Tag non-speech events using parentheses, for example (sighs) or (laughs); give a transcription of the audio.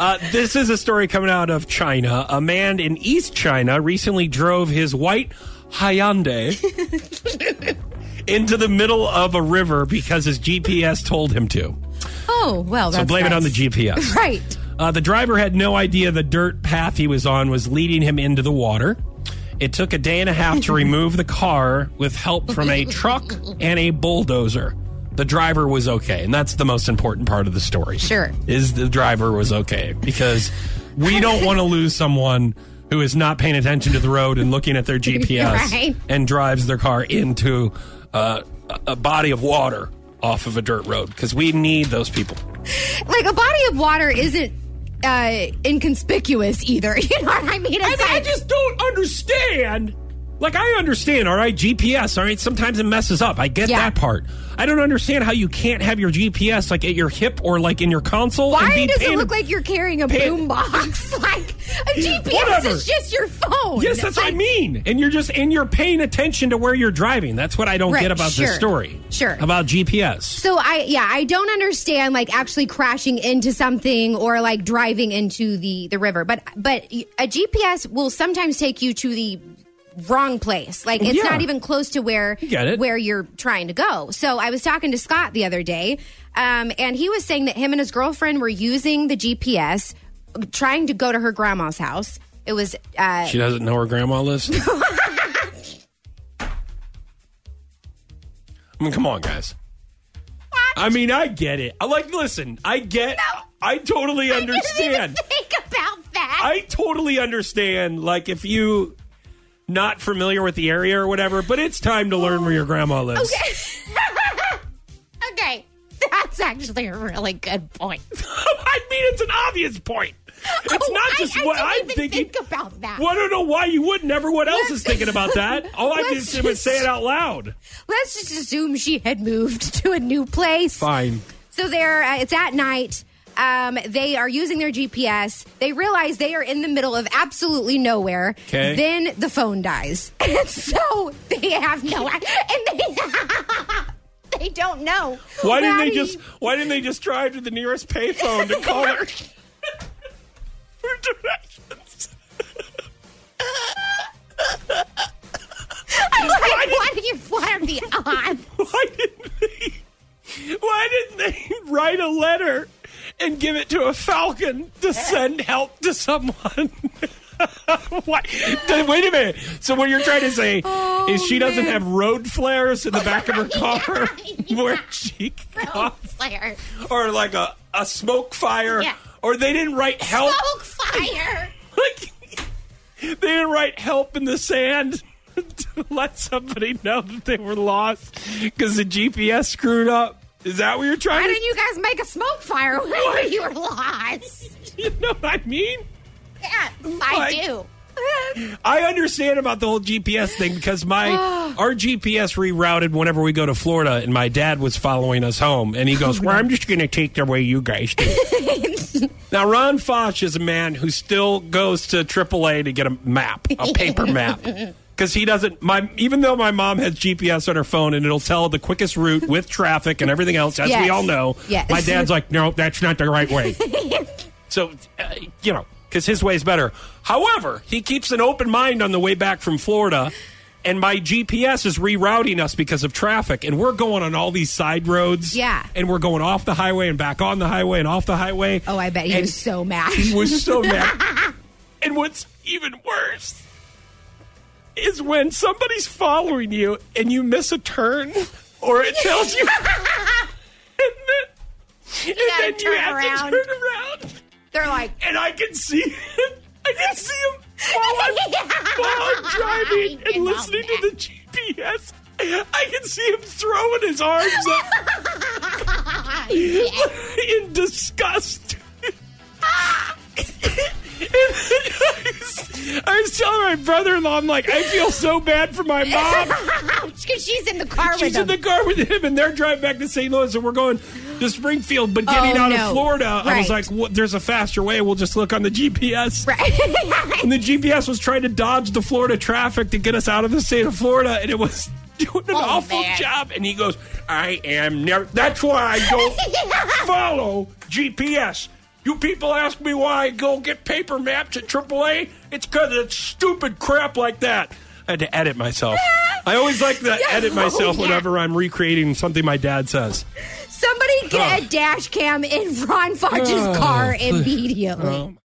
Uh, this is a story coming out of China. A man in East China recently drove his white Hyundai (laughs) into the middle of a river because his GPS told him to. Oh, well, So blame it on the. GPS. (laughs) Right. Uh, the driver had no idea the dirt path he was on was leading him into the water. It took a day and a half to (laughs) remove the car with help from a truck and a bulldozer. The driver was okay, and that's the most important part of the story. Sure. Is the driver was okay because we don't want to lose someone who is not paying attention to the road and looking at their (laughs) GPS Right. and drives their car into uh, a- body of water off of a dirt road because we need those people. Like a body of water isn't uh, inconspicuous either. (laughs) You know what I mean? I, mean, I just don't understand. Like I understand, all right, GPS, all right. Sometimes it messes up. I get Yeah. that part. I don't understand how you can't have your GPS like at your hip or like in your console. and Why does it look like you're carrying a paying- boombox? (laughs) like a GPS Whatever. is just your phone. Yes, that's what I mean. And you're just and you're paying attention to where you're driving. That's what I don't Right, get about sure. this story. Sure. About GPS. So I yeah, I don't understand like actually crashing into something or like driving into the the river. But but a GPS will sometimes take you to the wrong place. Like it's Yeah. not even close to where it. where you're trying to go. So I was talking to Scott the other day, um, and he was saying that him and his girlfriend were using the GPS trying to go to her grandma's house. It was uh, She doesn't know her grandma lives. (laughs) I mean, come on, guys. I mean, I get it. I like. Listen, I get. No. I totally I understand. think about that. I totally understand. Like, if you not familiar with the area or whatever, but it's time to learn where your grandma lives. okay, (laughs) okay. that's actually a really good point. (laughs) I mean, it's an obvious point. It's Oh, not just I what I'm even thinking. think about that. Well, I don't know why you wouldn't. Everyone else is thinking about that. (laughs) All I Let's did was just- say it out loud. Let's just assume she had moved to a new place. Fine. So they're uh, it's at night. Um, they are using their GPS. They realize they are in the middle of absolutely nowhere. 'Kay. Then the phone dies, (laughs) and so they have no (laughs) (laughs) and they they don't know. Why didn't How they do you- just Why didn't they just drive to the nearest payphone to call her for directions? I'm like, what are you? Are the odds? Why didn't they? Why didn't they write a letter and give it to a falcon to (laughs) send help to someone? (laughs) Why? Th- Wait a minute. So what you're trying to say oh, is she doesn't man. have road flares in the back of her (laughs) car Yeah. where she Oh, Flair. or like a, a smoke fire Yeah. or they didn't write help Smoke fire. like they didn't write help in the sand to let somebody know that they were lost because the GPS screwed up. Is that what you're trying Why to didn't you guys make a smoke fire (laughs) when you were lost? (laughs) You know what I mean? Yeah, I Like- do. I understand about the whole GPS thing because my (sighs) our GPS rerouted whenever we go to Florida, and my dad was following us home, and he goes, oh, "Well, I'm just going to take the way you guys do." (laughs) now, Ron Foch is a man who still goes to AAA to get a map, a paper map. Because he doesn't, my even though my mom has GPS on her phone and it'll tell the quickest route with traffic and everything else, as Yes. we all know, Yes. my dad's like, no, that's not the right way. (laughs) So, uh, you know, because his way is better. However, he keeps an open mind on the way back from Florida, and my GPS is rerouting us because of traffic, and we're going on all these side roads. Yeah. And we're going off the highway and back on the highway and off the highway. Oh, I bet he And was so mad. He was so mad. (laughs) and what's even worse is when somebody's following you and you miss a turn, or it tells you. and (laughs) then, and then you have around. to turn around They're like, and I can see him. (laughs) I can see him while I'm, while I'm (laughs) driving and listening to the GPS. I can see him throwing his arms up in disgust. I, was, telling my brother-in-law, I'm like, I feel so bad for my mom. (laughs) because she's in the car She's with in the car with him, and they're driving back to St. Louis, and we're going to Springfield. But getting Oh, out no. of Florida, I was like, what, "There's a faster way. We'll just look on the GPS." right. (laughs) And the GPS was trying to dodge the Florida traffic to get us out of the state of Florida, and it was (laughs) doing an Oh, awful man. job. And he goes, "I am never. That's why I don't follow GPS. You people ask me why I go get paper maps at AAA. It's because it's stupid crap like that. I had to edit myself. I always like to (laughs) edit myself oh, yeah. whenever I'm recreating something my dad says. Somebody get a dash cam in Ron Foch's car immediately.